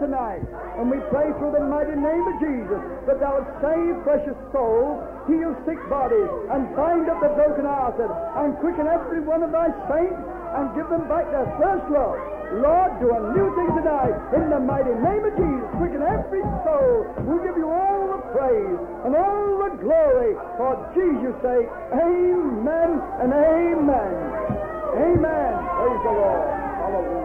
tonight. And we pray through the mighty name of Jesus that thou would save precious souls, heal sick bodies, and bind up the brokenhearted, and quicken every one of thy saints, and give them back their first love. Lord, do a new thing tonight in the mighty name of Jesus. Quicken every soul. We give you all the praise and all the glory for Jesus' sake. Amen and amen. Amen. Praise the Lord. Hallelujah.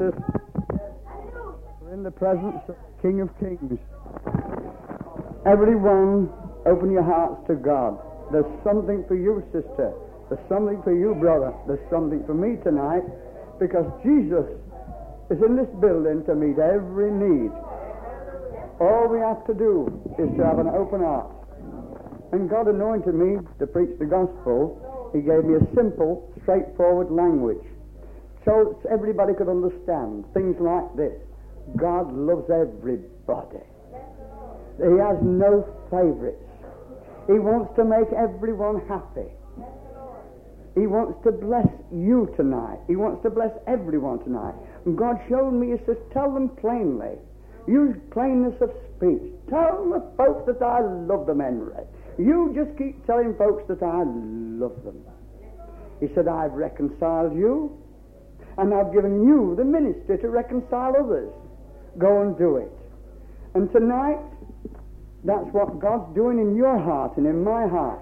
Sisters, we're in the presence of the King of Kings. Everyone, open your hearts to God. There's something for you, sister. There's something for you, brother. There's something for me tonight because Jesus is in this building to meet every need. All we have to do is to have an open heart. And God anointed me to preach the gospel. He gave me a simple, straightforward language so everybody could understand things like this. God loves everybody. He has no favorites. He wants to make everyone happy. He wants to bless you tonight. He wants to bless everyone tonight. And God showed me, He says, tell them plainly. Use plainness of speech. Tell the folks that I love them, Henry. You just keep telling folks that I love them. He said, I've reconciled you and I've given you the ministry to reconcile others. Go and do it. And tonight, that's what God's doing in your heart and in my heart.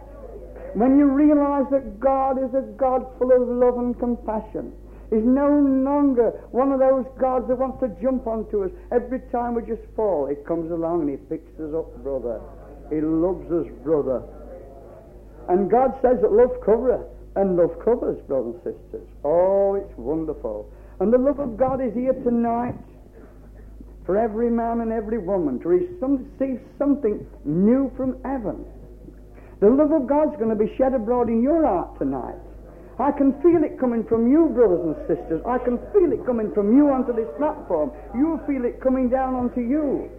When you realize that God is a God full of love and compassion, He's no longer one of those gods that wants to jump onto us every time we just fall. He comes along and He picks us up, brother. He loves us, brother. And God says that love covereth. And love covers, brothers and sisters. Oh, it's wonderful. And the love of God is here tonight for every man and every woman to receive something new from heaven. The love of God's going to be shed abroad in your heart tonight. I can feel it coming from you, brothers and sisters. I can feel it coming from you onto this platform. You feel it coming down onto you.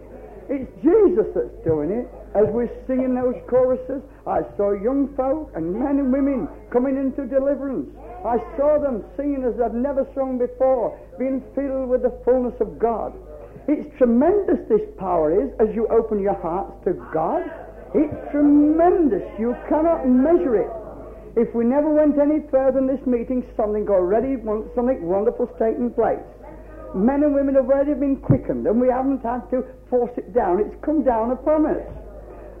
It's Jesus that's doing it. As we're singing those choruses, I saw young folk and men and women coming into deliverance. I saw them singing as they've never sung before, being filled with the fullness of God. It's tremendous, this power is, as you open your hearts to God. It's tremendous. You cannot measure it. If we never went any further in this meeting, something already, something wonderful's taken place. Men and women have already been quickened, and we haven't had to force it down. It's come down upon us.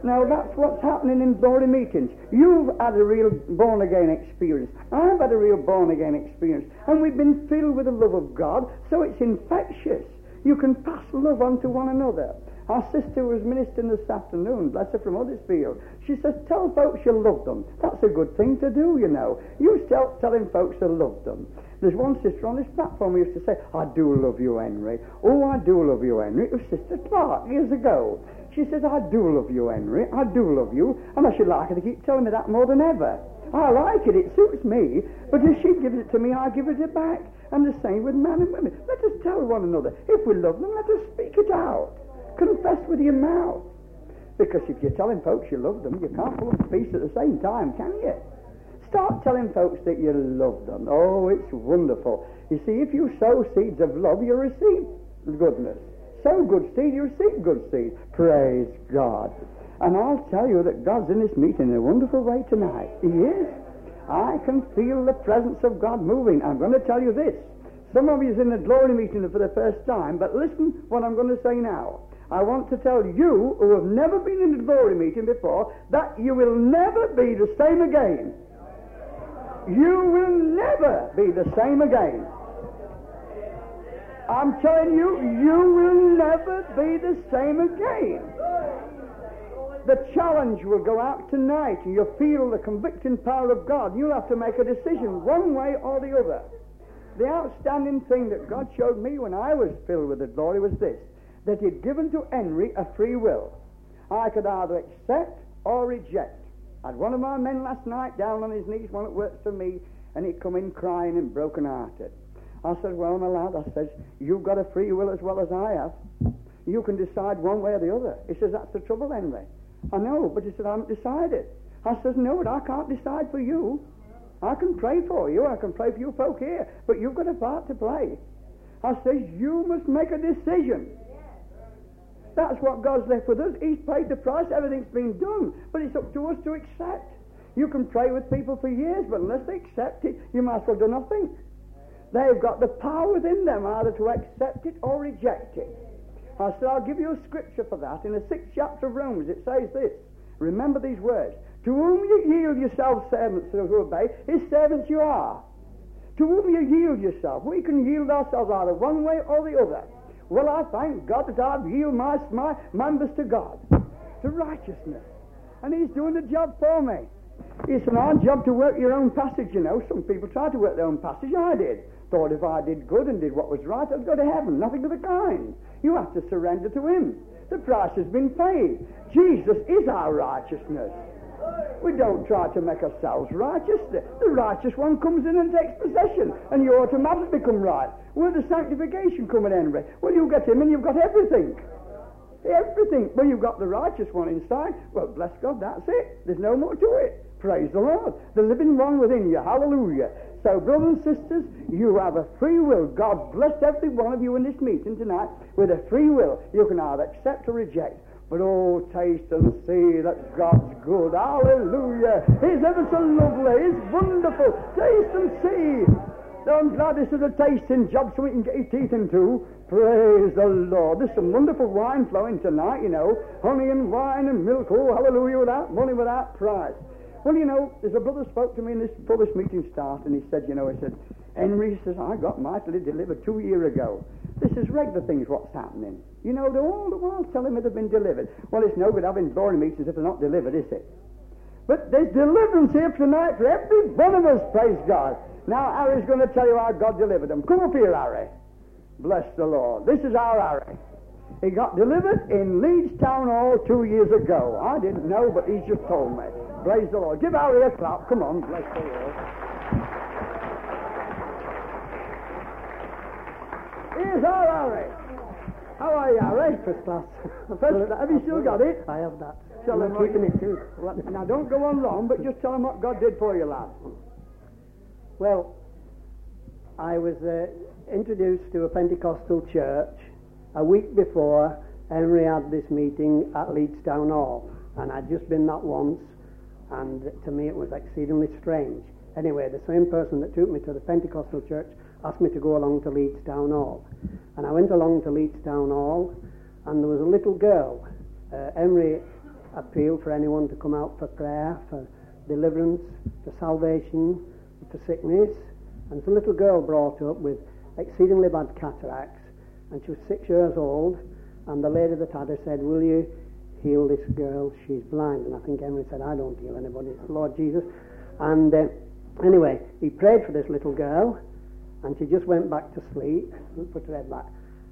Now that's what's happening in glory meetings. You've had a real born again experience. I've had a real born again experience. And we've been filled with the love of God, so it's infectious. You can pass love on to one another. Our sister was ministering this afternoon, bless her from Huddersfield. She says, Tell folks you love them. That's a good thing to do, you know. You start telling folks you love them. There's one sister on this platform who used to say, I do love you, Henry. Oh, I do love you, Henry. It was Sister Clark years ago. She says, I do love you, Henry. I do love you. And I should like her to keep telling me that more than ever. I like it. It suits me. But if she gives it to me, I give it back. And the same with men and women. Let us tell one another. If we love them, let us speak it out. Confess with your mouth. Because if you're telling folks you love them, you can't pull them to peace at the same time, can you? Start telling folks that you love them. Oh, it's wonderful. You see, if you sow seeds of love, you receive goodness. Sow good seed, you receive good seed. Praise God. And I'll tell you that God's in this meeting in a wonderful way tonight. He is. I can feel the presence of God moving. I'm going to tell you this. Some of you is in the glory meeting for the first time, but listen what I'm going to say now. I want to tell you who have never been in the glory meeting before that you will never be the same again you will never be the same again. I'm telling you, you will never be the same again. The challenge will go out tonight, and you'll feel the convicting power of God. You'll have to make a decision, one way or the other. The outstanding thing that God showed me when I was filled with the glory was this that He'd given to Henry a free will. I could either accept or reject. I had one of my men last night down on his knees, one that works for me, and he come in crying and broken hearted. I said, Well, my lad, I says, You've got a free will as well as I have. You can decide one way or the other. He says, That's the trouble, Henry. I know, but he said, I haven't decided. I says, No, but I can't decide for you. I can pray for you. I can pray for you folk here. But you've got a part to play. I says, You must make a decision. That's what God's left with us. He's paid the price. Everything's been done. But it's up to us to accept. You can pray with people for years, but unless they accept it, you might as well do nothing. They've got the power within them either to accept it or reject it. I said, I'll give you a scripture for that. In the sixth chapter of Romans, it says this. Remember these words. To whom you yield yourselves servants to obey, his servants you are. To whom you yield yourself. We can yield ourselves either one way or the other. Well, I thank God that I've yielded my, my members to God, to righteousness. And He's doing the job for me. It's an hard job to work your own passage, you know. Some people try to work their own passage. I did. Thought if I did good and did what was right, I'd go to heaven. Nothing of the kind. You have to surrender to Him. The price has been paid. Jesus is our righteousness. We don't try to make ourselves righteous. The, righteous one comes in and takes possession, and you automatically become right. Where the sanctification coming, Henry? Well, you get him, and you've got everything. Everything. Well, you've got the righteous one inside. Well, bless God, that's it. There's no more to it. Praise the Lord. The living one within you. Hallelujah. So, brothers and sisters, you have a free will. God bless every one of you in this meeting tonight with a free will. You can either accept or reject. But oh, taste and see that God's good. Hallelujah. He's ever so lovely. He's wonderful. Taste and see. I'm glad this is a tasting job so we can get your teeth into. Praise the Lord. There's some wonderful wine flowing tonight, you know. Honey and wine and milk. Oh, hallelujah, without money, without price. Well, you know, there's a brother spoke to me in this, before this meeting started, and he said, you know, he said, Henry says, I got mightily delivered two years ago. This is regular things what's happening. You know, they're all the while telling me they've been delivered. Well, it's no good having boring meetings if they're not delivered, is it? But there's deliverance here tonight for every one of us, praise God. Now, Harry's going to tell you how God delivered them. Come up here, Harry. Bless the Lord. This is our Harry. He got delivered in Leeds Town Hall two years ago. I didn't know, but he's just told me. Praise the Lord. Give Harry a clap. Come on. Bless the Lord. Here's our Harry. How are you, Harry? First class. First, have you still got it? I have that. Tell I'm him keeping it too. Now, don't go on long, but just tell him what God did for you, lad. Well, I was uh, introduced to a Pentecostal church a week before Henry had this meeting at Leeds Town Hall, and I'd just been that once, and to me it was exceedingly strange. Anyway, the same person that took me to the Pentecostal church asked me to go along to Leeds Town Hall, and I went along to Leeds Town Hall, and there was a little girl. Uh, Henry appealed for anyone to come out for prayer, for deliverance, for salvation, for sickness. And a little girl brought up with exceedingly bad cataracts, and she was six years old. And the lady that had her said, Will you heal this girl? She's blind. And I think Henry said, I don't heal anybody, it's the Lord Jesus. And uh, anyway, he prayed for this little girl, and she just went back to sleep, put her head back.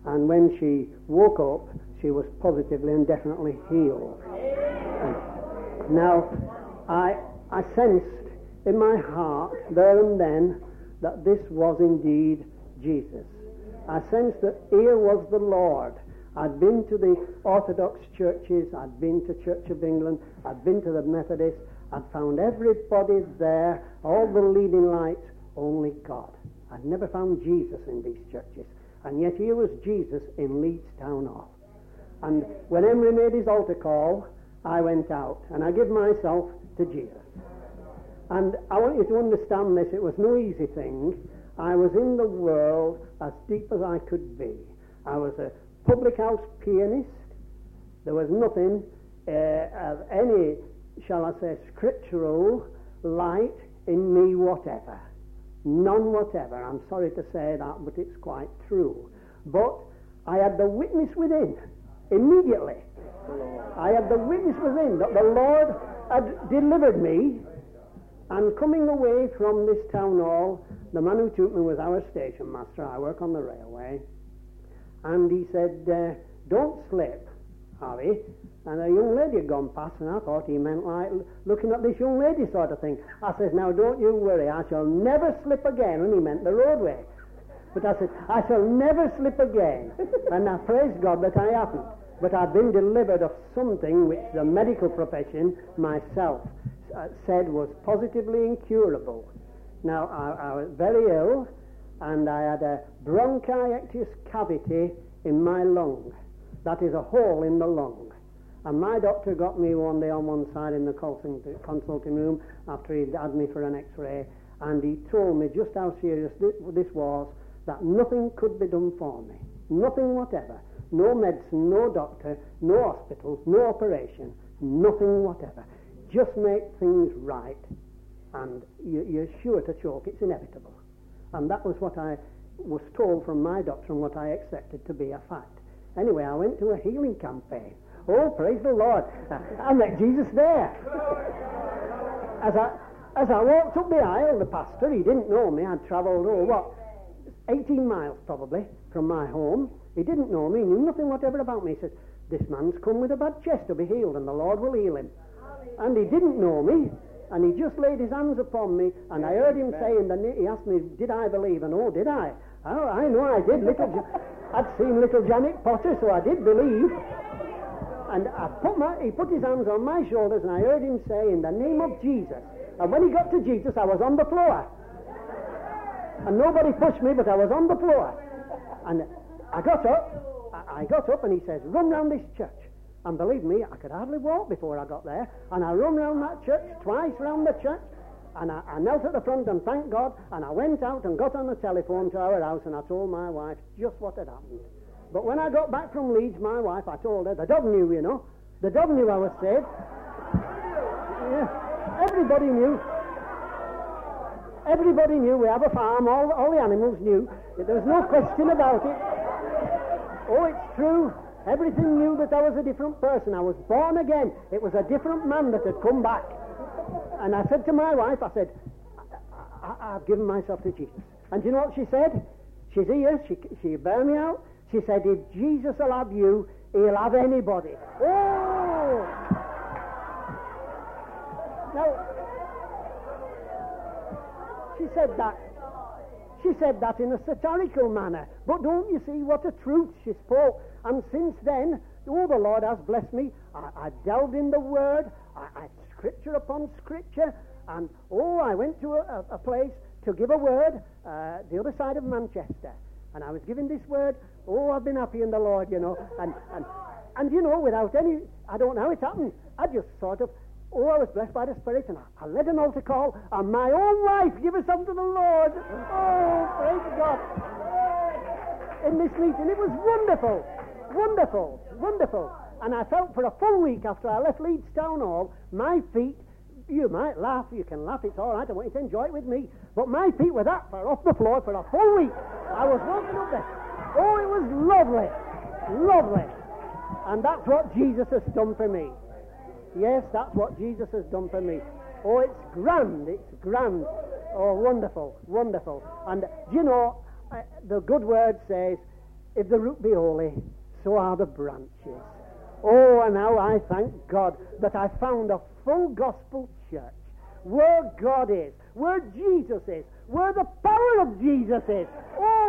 And when she woke up, she was positively and definitely healed. Now, I, I sensed in my heart there and then that this was indeed Jesus. I sensed that here was the Lord. I'd been to the Orthodox churches, I'd been to Church of England, I'd been to the Methodists, I'd found everybody there, all the leading lights, only God. I'd never found Jesus in these churches. And yet here was Jesus in Leeds Town Hall. And when Henry made his altar call, I went out and I gave myself to Jesus. And I want you to understand this. It was no easy thing. I was in the world as deep as I could be. I was a public house pianist. There was nothing uh, of any, shall I say, scriptural light in me whatever. None whatever. I'm sorry to say that, but it's quite true. But I had the witness within immediately. I had the witness within that the Lord had delivered me. And coming away from this town hall, the man who took me was our station master. I work on the railway. And he said, uh, Don't slip, Harry. And a young lady had gone past, and I thought he meant like looking at this young lady sort of thing. I says, Now don't you worry, I shall never slip again. And he meant the roadway. But I said, I shall never slip again. and I praise God that I haven't. But I've been delivered of something which the medical profession, myself, uh, said was positively incurable. Now, I, I was very ill, and I had a bronchiectasis cavity in my lung. That is a hole in the lung. And my doctor got me one day on one side in the consulting room after he'd had me for an x-ray, and he told me just how serious this was, that nothing could be done for me. Nothing whatever. No medicine, no doctor, no hospital, no operation, nothing whatever. Just make things right, and you're sure to choke. It's inevitable. And that was what I was told from my doctor and what I accepted to be a fact. Anyway, I went to a healing campaign. Oh, praise the Lord. I met Jesus there. As I, as I walked up the aisle, the pastor, he didn't know me. I'd travelled, oh, what, 18 miles probably from my home. He didn't know me, he knew nothing whatever about me. He said, This man's come with a bad chest to be healed, and the Lord will heal him. And he didn't know me, and he just laid his hands upon me, and I heard him saying, that he asked me, Did I believe? And oh, did I? Oh, I know I did. Little, I'd seen little Janet Potter, so I did believe. And I put my, he put his hands on my shoulders, and I heard him say, In the name of Jesus. And when he got to Jesus, I was on the floor. And nobody pushed me, but I was on the floor. And I got up, I got up and he says, run round this church. And believe me, I could hardly walk before I got there. And I run round that church, twice round the church. And I, I knelt at the front and thanked God. And I went out and got on the telephone to our house and I told my wife just what had happened. But when I got back from Leeds, my wife, I told her, the dog knew, you know. The dog knew I was saved. Yeah. Everybody knew. Everybody knew. We have a farm. All, all the animals knew. There was no question about it. Oh, it's true. Everything knew that I was a different person. I was born again. It was a different man that had come back. And I said to my wife, I said, I, have given myself to Jesus. And you know what she said? She's here. She, she bear me out. She said, if Jesus will have you, he'll have anybody. Oh! Now, she said that she said that in a satirical manner. But don't you see what a truth she spoke? And since then, oh, the Lord has blessed me. I, I delved in the Word, I, I, scripture upon scripture, and oh, I went to a, a place to give a word uh, the other side of Manchester. And I was giving this word. Oh, I've been happy in the Lord, you know. And, and, and you know, without any, I don't know how it happened. I just sort of Oh, I was blessed by the Spirit, and I, I led an altar call, and my own wife gave herself to the Lord. Oh, praise God. In this meeting, it was wonderful, wonderful, wonderful. And I felt for a full week after I left Leeds Town Hall, my feet, you might laugh, you can laugh, it's all right, I want you to enjoy it with me. But my feet were that far off the floor for a full week. I was walking up there. Oh, it was lovely, lovely. And that's what Jesus has done for me. Yes, that's what Jesus has done for me. Oh, it's grand, it's grand. Oh, wonderful, wonderful. And you know, uh, the good word says, if the root be holy, so are the branches. Oh, and now I thank God that I found a full gospel church where God is, where Jesus is, where the power of Jesus is.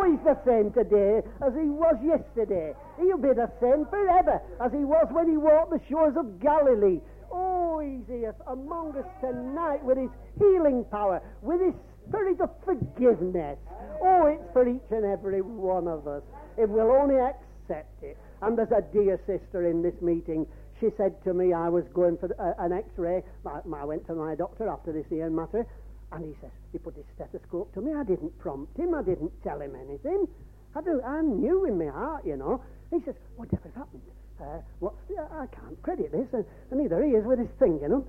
He's the same today as he was yesterday. He'll be the same forever as he was when he walked the shores of Galilee. Oh, he's here among us tonight with his healing power, with his spirit of forgiveness. Oh, it's for each and every one of us if we'll only accept it. And there's a dear sister in this meeting. She said to me, I was going for uh, an x ray. I, I went to my doctor after this ear matter, and he says, he put his stethoscope to me. I didn't prompt him, I didn't tell him anything. I, do, I knew in my heart, you know. He says, Whatever happened? Uh, what, I can't credit this, and, and neither he is with his thing, you know.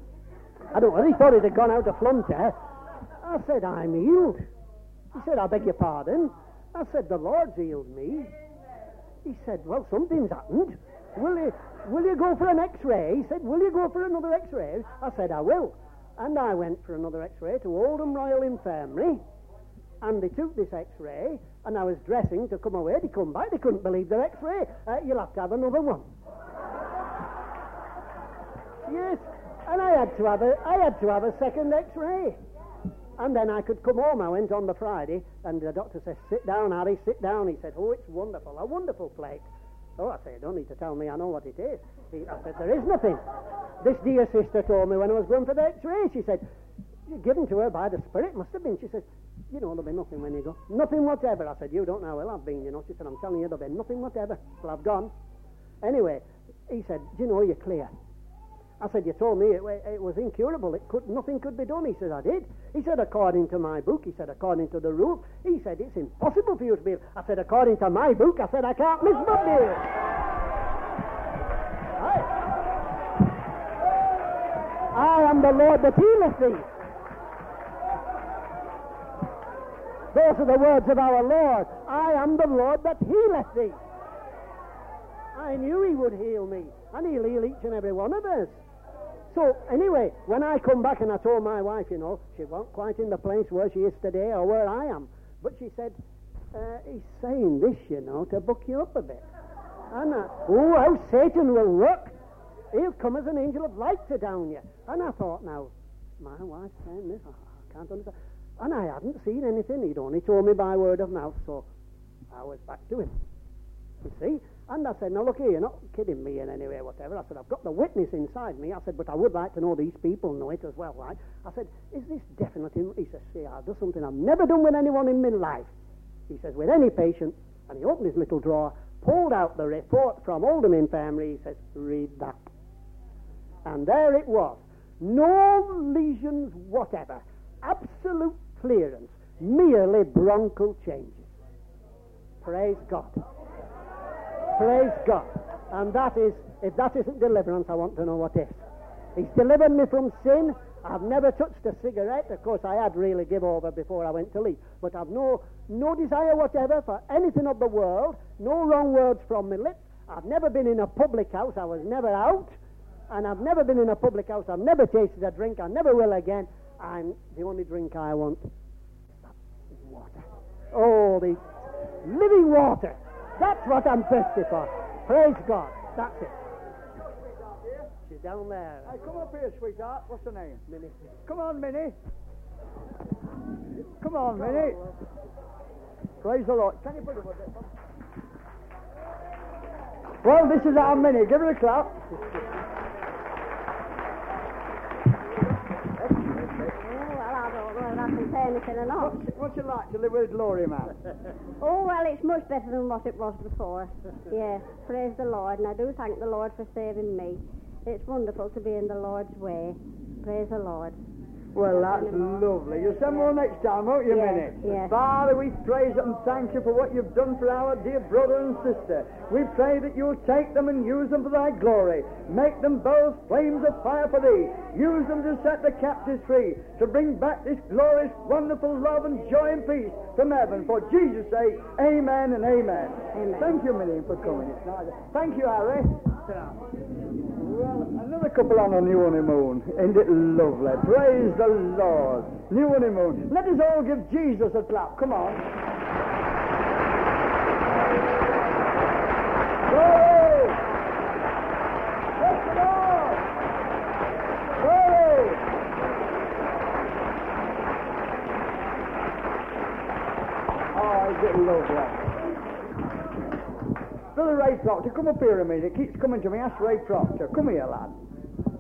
I don't know, he thought it had gone out of flunter. I said, I'm healed. He said, I beg your pardon. I said, the Lord's healed me. He said, well, something's happened. Will you, will you go for an x-ray? He said, will you go for another x-ray? I said, I will. And I went for another x-ray to Oldham Royal Infirmary. And they took this x-ray, and I was dressing to come away. They come back. They couldn't believe their x-ray. Uh, you'll have to have another one. Yes, and I had to have a, I had to have a second X-ray. And then I could come home. I went on the Friday, and the doctor says, "Sit down, Harry. Sit down." He said, "Oh, it's wonderful, a wonderful plate." Oh, I said, "Don't need to tell me. I know what it is." He, I said, "There is nothing." This dear sister told me when I was going for the X-ray. She said, "Given to her by the Spirit, must have been." She said, "You know, there'll be nothing when you go. Nothing whatever." I said, "You don't know. Well, I've been. You know." She said, "I'm telling you, there'll be nothing whatever. Well, I've gone." Anyway, he said, "Do you know you're clear?" I said, You told me it, it, was incurable. It could, nothing could be done. He said, I did. He said, According to my book. He said, According to the rule. He said, It's impossible for you to be. I said, According to my book. I said, I can't miss but deal. I, I am the Lord that healeth thee. Those are the words of our Lord. I am the Lord that healeth thee. I knew he would heal me, and he'll heal each and every one of us. So, anyway, when I come back and I told my wife, you know, she wasn't quite in the place where she is today or where I am, but she said, uh, he's saying this, you know, to buck you up a bit. And I, oh, how Satan will work. He'll come as an angel of light to down you. And I thought, now, my wife's saying this, I can't understand. And I hadn't seen anything. He'd only told me by word of mouth, so I was back to him. You see? And I said, now look here, you're not kidding me in any way, whatever. I said, I've got the witness inside me. I said, but I would like to know these people know it as well, right? I said, is this definite? He says, see, I'll do something I've never done with anyone in my life. He says, with any patient. And he opened his little drawer, pulled out the report from Oldham Infirmary. He says, read that. And there it was. No lesions whatever. Absolute clearance. Merely bronchial changes. Praise God. Praise God. And that is, if that isn't deliverance, I want to know what is. He's delivered me from sin. I've never touched a cigarette. Of course, I had really give over before I went to leave. But I've no, no desire whatever for anything of the world. No wrong words from my lips. I've never been in a public house. I was never out. And I've never been in a public house. I've never tasted a drink. I never will again. And the only drink I want water. Oh, the living water. That's what I'm thirsty for. Praise God. That's it. She's down there. Hey, come up here, sweetheart. What's her name? Minnie. Come on, Minnie. Come on, Minnie. Praise the Lord. Can you put it with it? Well, this is our Minnie. Give her a clap. Oh, well, I don't know if I can say anything or not. What's, what's it like to live with Glory Man? Oh, well, it's much better than what it was before. Yes, praise the Lord. And I do thank the Lord for saving me. It's wonderful to be in the Lord's way. Praise the Lord. Well, that's lovely. You'll send more next time, won't you, Yes, Minnie? yes. Father, we praise and thank you for what you've done for our dear brother and sister. We pray that you'll take them and use them for thy glory. Make them both flames of fire for thee. Use them to set the captives free, to bring back this glorious, wonderful love and joy and peace from heaven. For Jesus' sake, amen and amen. Amen. Thank you, Minnie, for coming. Thank you, Harry. Well, another couple on a new honeymoon. Isn't it lovely? Praise the Lord. New honeymoon. Let us all give Jesus a clap. Come on. Glory! Bless the Lord! Glory! Oh, is it lovely? Brother Ray Proctor, come up here a minute. It keeps coming to me. Ask Ray Proctor. Come here, lad.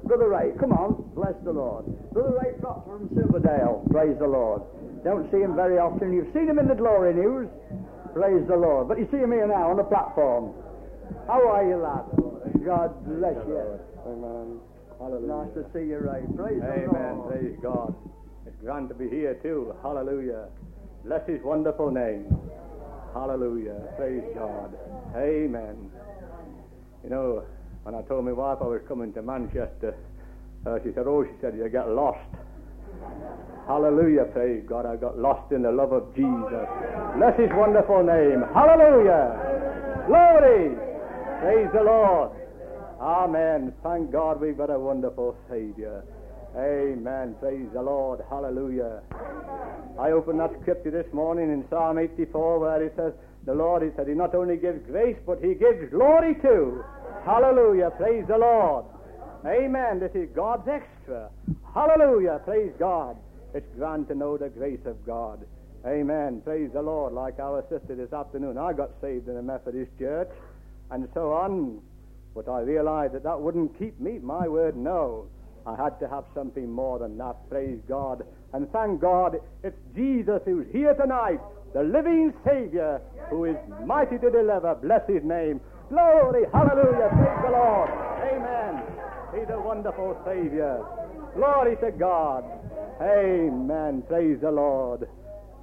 Brother Ray, come on. Bless the Lord. Brother Ray Proctor from Silverdale. Praise the Lord. Don't see him very often. You've seen him in the Glory News. Praise the Lord. But you see him here now on the platform. How are you, lad? God bless you. Amen. Hallelujah. Nice to see you, Ray. Praise the Lord. Amen. Praise God. It's grand to be here too. Hallelujah. Bless his wonderful name. Hallelujah. Praise God. Amen. You know, when I told my wife I was coming to Manchester, uh, she said, Oh, she said, you got lost. Hallelujah. Praise God. I got lost in the love of Jesus. Bless his wonderful name. Hallelujah. Glory. Praise the Lord. Amen. Thank God we've got a wonderful Savior. Amen. Praise the Lord. Hallelujah. I opened that scripture this morning in Psalm 84 where it says, The Lord, he said, He not only gives grace, but He gives glory too. Hallelujah. Praise the Lord. Amen. This is God's extra. Hallelujah. Praise God. It's grand to know the grace of God. Amen. Praise the Lord. Like our sister this afternoon, I got saved in a Methodist church and so on. But I realized that that wouldn't keep me. My word, no. I had to have something more than that. Praise God. And thank God it's Jesus who's here tonight, the living Savior who is mighty to deliver. Bless his name. Glory. Hallelujah. Praise the Lord. Amen. He's a wonderful Savior. Glory to God. Amen. Praise the Lord.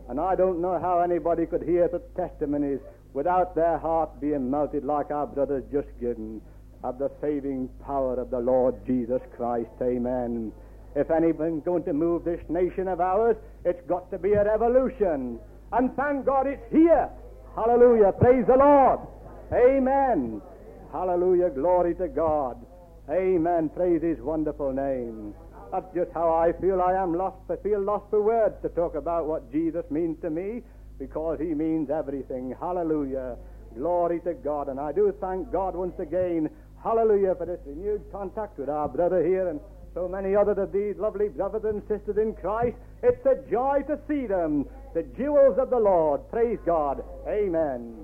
And I don't know how anybody could hear the testimonies without their heart being melted like our brothers just given of the saving power of the Lord Jesus Christ. Amen. If anyone's going to move this nation of ours, it's got to be a revolution. And thank God it's here. Hallelujah. Praise the Lord. Amen. Hallelujah. Glory to God. Amen. Praise his wonderful name. That's just how I feel. I am lost. I feel lost for words to talk about what Jesus means to me because he means everything. Hallelujah. Glory to God. And I do thank God once again. Hallelujah for this renewed contact with our brother here and so many others of these lovely brothers and sisters in Christ. It's a joy to see them, the jewels of the Lord. Praise God. Amen.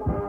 Spear.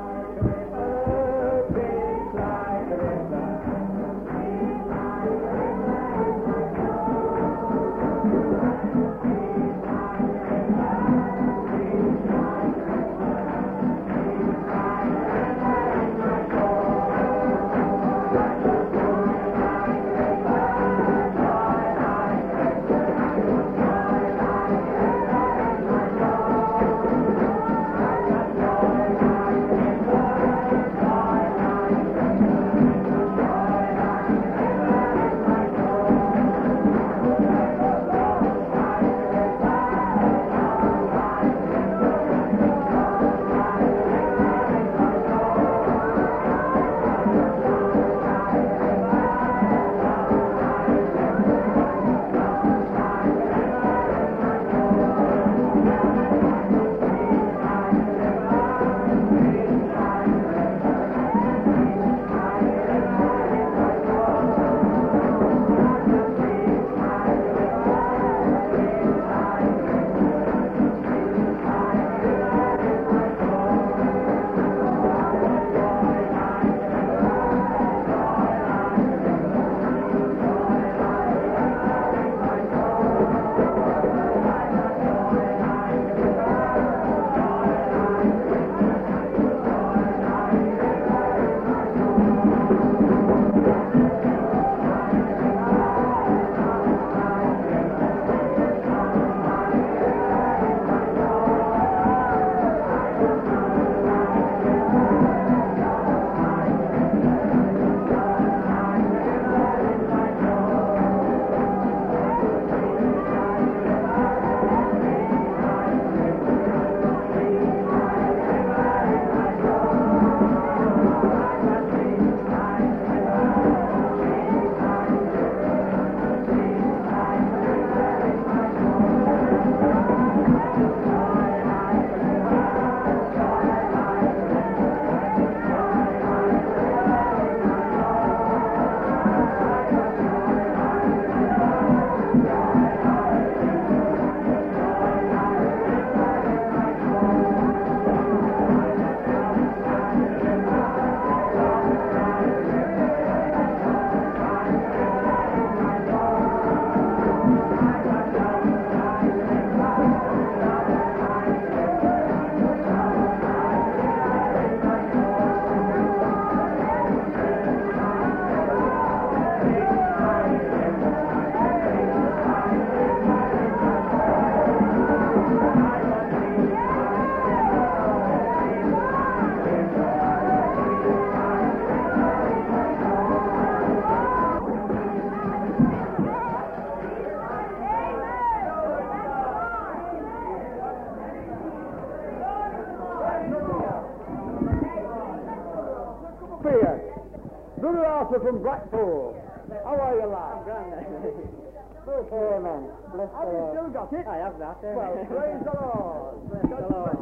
Have that. Well, praise the Lord. Bless the Lord.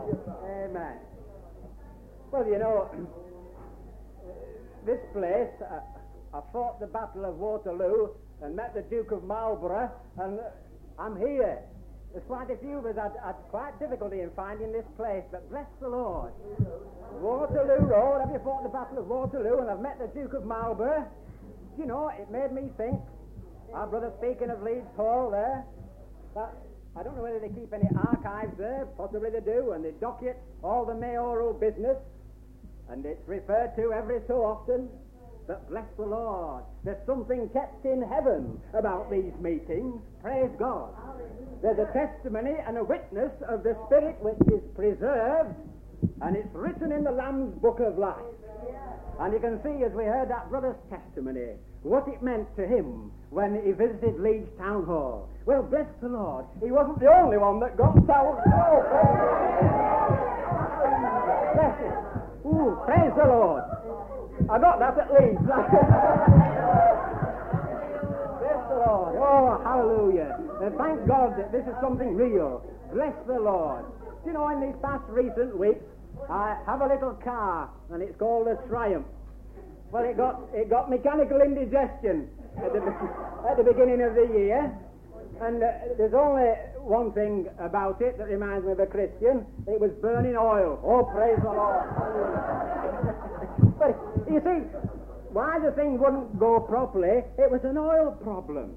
Amen. Well, you know, this place, uh, I fought the Battle of Waterloo and met the Duke of Marlborough, and I'm here. There's quite a few of us had, had quite difficulty in finding this place, but bless the Lord. Waterloo Road, have you fought the Battle of Waterloo? And I've met the Duke of Marlborough. You know, it made me think. Our brother speaking of Leeds Hall there, that I don't know whether they keep any archives there, possibly they do, and they docket all the mayoral business, and it's referred to every so often. But bless the Lord, there's something kept in heaven about these meetings. Praise God. There's a testimony and a witness of the Spirit which is preserved And it's written in the Lamb's Book of Life. And you can see, as we heard that brother's testimony, what it meant to him when he visited Leeds Town Hall. Well, bless the Lord, he wasn't the only one that got hall. Bless him. Ooh, praise the Lord. I got that at Leeds. bless the Lord. Oh, hallelujah. And thank God that this is something real. Bless the Lord. You know, in these past recent weeks, I have a little car, and it's called a Triumph. Well, it got it got mechanical indigestion at the, at the beginning of the year, and uh, there's only one thing about it that reminds me of a Christian. It was burning oil. Oh, praise the Lord! but you see, why the thing wouldn't go properly? It was an oil problem,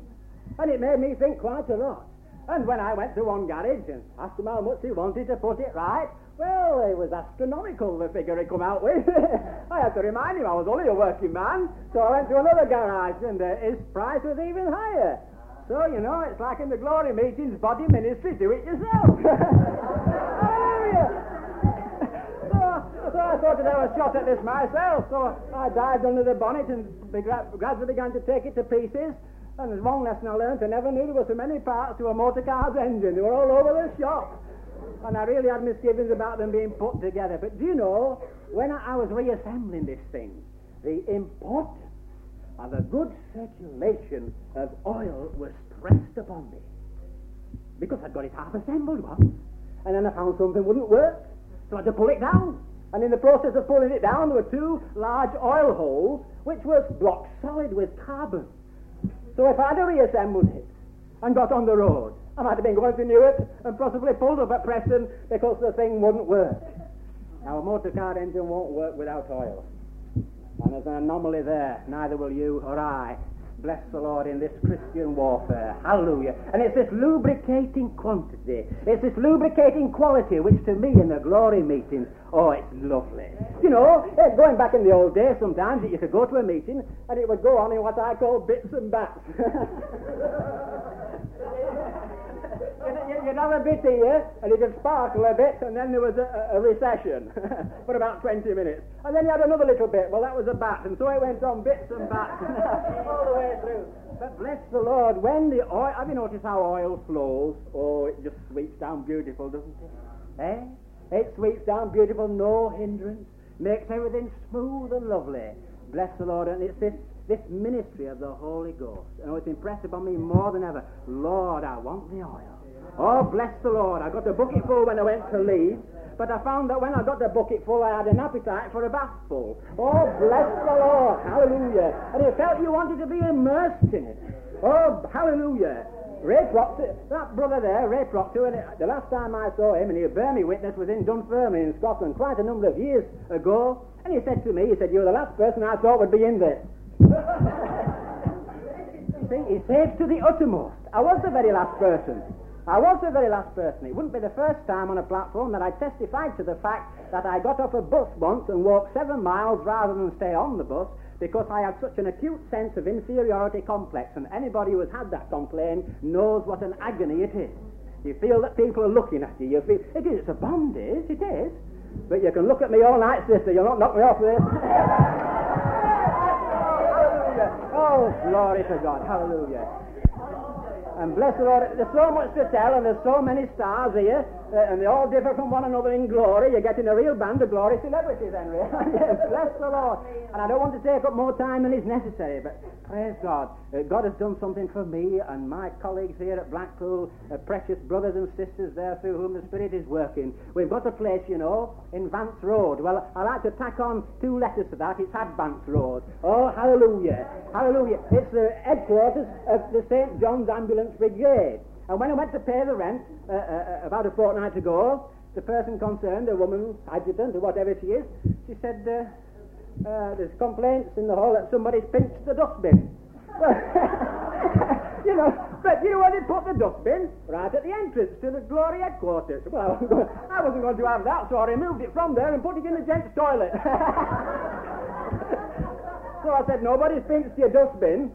and it made me think quite a lot. And when I went to one garage and asked him how much he wanted to put it right, well, it was astronomical, the figure he come out with. I had to remind him I was only a working man, so I went to another garage, and uh, his price was even higher. So, you know, it's like in the glory meetings, body ministry, do it yourself. So, so I thought I'd have a shot at this myself, so I dived under the bonnet and gradually began to take it to pieces. And there's one lesson I learned, I never knew there were so many parts to a motor car's engine. They were all over the shop. And I really had misgivings about them being put together. But do you know, when I was reassembling this thing, the importance of a good circulation of oil was stressed upon me. Because I'd got it half assembled once. And then I found something wouldn't work. So I had to pull it down. And in the process of pulling it down, there were two large oil holes, which was blocked solid with carbon. So if I'd reassembled it and got on the road, I might have been going to Newark and possibly pulled up at Preston because the thing wouldn't work. Now, a motor car engine won't work without oil. And there's an anomaly there. Neither will you or I. Bless the Lord in this Christian warfare. Hallelujah. And it's this lubricating quantity. It's this lubricating quality which to me in the glory meetings, oh, it's lovely. You know, going back in the old days sometimes you could go to a meeting and it would go on in what I call bits and bats. you'd have a bit here, and it would sparkle a bit, and then there was a, a recession for about 20 minutes. And then you had another little bit. Well, that was a bat, and so it went on bits and bats all the way through. But bless the Lord, when the oil, have you noticed how oil flows? Oh, it just sweeps down beautiful, doesn't it? Eh? It sweeps down beautiful, no hindrance, makes everything smooth and lovely. Bless the Lord, and it's this this ministry of the Holy Ghost. And it's impressed upon me more than ever. Lord, I want the oil. Oh, bless the Lord. I got a bucket full when I went to Leeds, but I found that when I got the bucket full, I had an appetite for a bathful. Oh, bless the Lord. Hallelujah. And you felt you wanted to be immersed in it. Oh, hallelujah. Ray Proctor, that brother there, Ray Proctor, and the last time I saw him, and he a me witness, was in Dunfermline in Scotland quite a number of years ago, and he said to me, he said, you're the last person I thought would be in this. See, he saved to the uttermost. I was the very last person. I was the very last person. It wouldn't be the first time on a platform that I testified to the fact that I got off a bus once and walked seven miles rather than stay on the bus because I had such an acute sense of inferiority complex. And anybody who has had that complaint knows what an agony it is. You feel that people are looking at you. You feel it is. It's a bondage. It is. But you can look at me all night, sister. You'll not knock me off this. oh, glory to God. Hallelujah. And bless the Lord, there's so much to tell, and there's so many stars here, and they all differ from one another in glory. You're getting a real band of glory celebrities, Henry. yes, bless the Lord. And I don't want to take up more time than is necessary, but praise God. Uh, God has done something for me and my colleagues here at Blackpool, uh, precious brothers and sisters there through whom the Spirit is working. We've got a place, you know, in Vance Road. Well, I like to tack on two letters to that. It's Advance Road. Oh, hallelujah. Hallelujah. It's the headquarters of the St. John's Ambulance Brigade. And when I went to pay the rent uh, uh, about a fortnight ago, the person concerned, a woman, adjutant, or whatever she is, she said, uh, uh, there's complaints in the hall that somebody's pinched the dustbin. you know, but you know where they put the dustbin? Right at the entrance to the Glory headquarters. Well, I wasn't, going, I wasn't going to have that, so I removed it from there and put it in the gents' toilet. so I said, nobody's pinched your dustbin.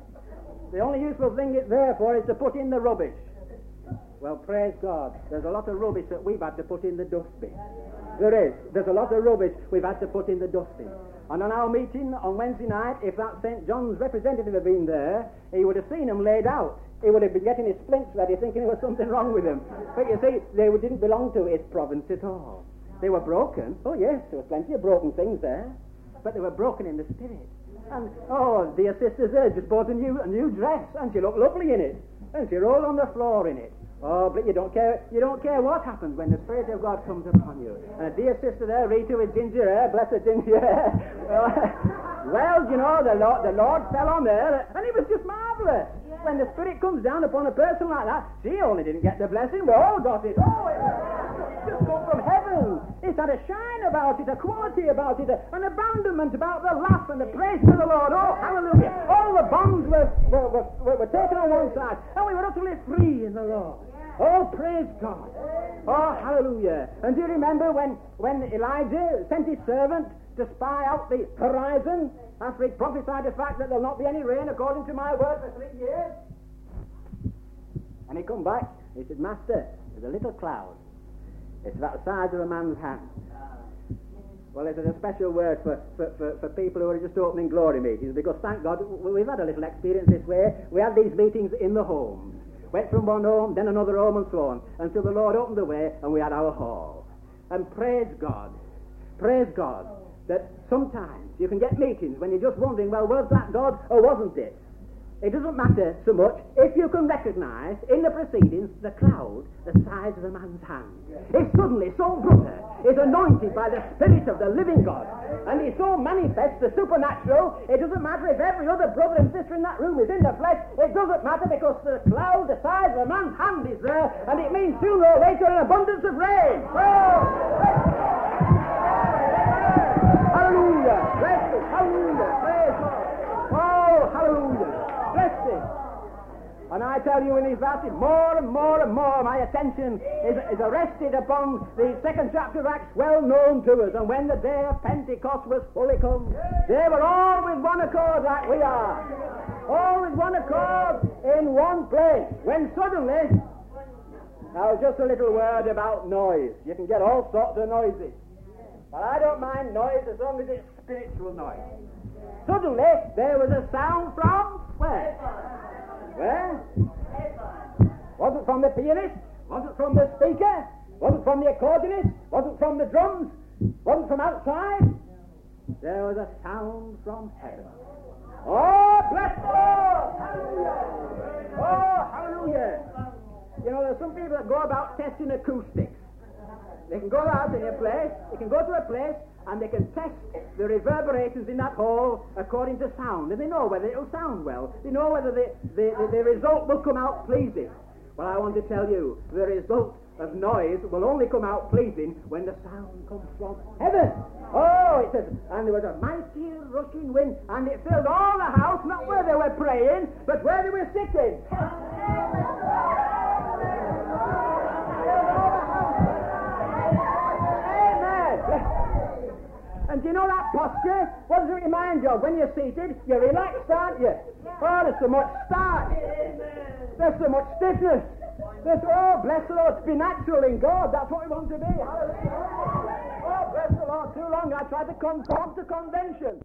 The only useful thing it's there for is to put in the rubbish. Well, praise God. There's a lot of rubbish that we've had to put in the dustbin. There is. There's a lot of rubbish we've had to put in the dustbin. And on our meeting on Wednesday night, if that St. John's representative had been there, he would have seen them laid out. He would have been getting his splints ready, thinking there was something wrong with them. But you see, they didn't belong to his province at all. They were broken. Oh, yes, there was plenty of broken things there. But they were broken in the spirit. And, oh, dear sister's there just bought a new, a new dress, and she looked lovely in it. And she rolled on the floor in it. Oh, but you don't care. You don't care what happens when the Spirit of God comes upon you. And a dear sister there, Rita with ginger hair, blessed ginger hair. well, you know, the Lord, the Lord fell on her, and it was just marvelous. When the Spirit comes down upon a person like that, she only didn't get the blessing, we all got it. Oh, it just come from heaven. It's had a shine about it, a quality about it, an abandonment about the laugh and the praise to the Lord. Oh, hallelujah. All the bonds were, were, were, were taken on one side, and we were utterly free in the Lord. Oh, praise God. Oh, hallelujah. And do you remember when, when Elijah sent his servant to spy out the horizon after he prophesied the fact that there'll not be any rain according to my word for three years? And he come back. He said, Master, there's a little cloud. It's about the size of a man's hand. Well, there's a special word for, for, for, for, people who are just opening glory meetings because, thank God, we've had a little experience this way. We had these meetings in the homes. Went from one home, then another home, and so on, until the Lord opened the way and we had our hall. And praise God, praise God, that sometimes you can get meetings when you're just wondering, well, was that God or wasn't it? It doesn't matter so much if you can recognize in the proceedings the cloud the size of a man's hand. If suddenly some brother is anointed by the Spirit of the living God and he so manifests the supernatural, it doesn't matter if every other brother and sister in that room is in the flesh. It doesn't matter because the cloud the size of a man's hand is there and it means sooner or later an abundance of rain. Oh! Hallelujah! Bless Hallelujah! Praise God! Oh, hallelujah! And I tell you in these verses, more and more and more my attention is, is arrested upon the second chapter of Acts, well known to us. And when the day of Pentecost was fully come, they were all with one accord like we are. All with one accord in one place. When suddenly, now just a little word about noise. You can get all sorts of noises. But I don't mind noise as long as it's spiritual noise. Suddenly, there was a sound from where? Where? Was it from the pianist? Was it from the speaker? Was it from the accordionist? Was it from the drums? Was it from outside? There was a sound from heaven. Oh, bless the Lord! Hallelujah! Oh, hallelujah! You know, there's some people that go about testing acoustics. They can go out in a place, they can go to a place, and they can test the reverberations in that hall according to sound, and they know whether it'll sound well. They know whether the, the, the, the result will come out pleasing. Well, I want to tell you, the result of noise will only come out pleasing when the sound comes from heaven. Oh, it says, and there was a mighty rushing wind, and it filled all the house, not where they were praying, but where they were sitting. And do you know that posture? What does it remind you of? When you're seated, you're relaxed, aren't you? Oh, there's so much starch. There's so much stiffness. There's, oh, bless the Lord, to be natural in God. That's what we want to be. Oh, bless the Lord. Too long I tried to conform to convention.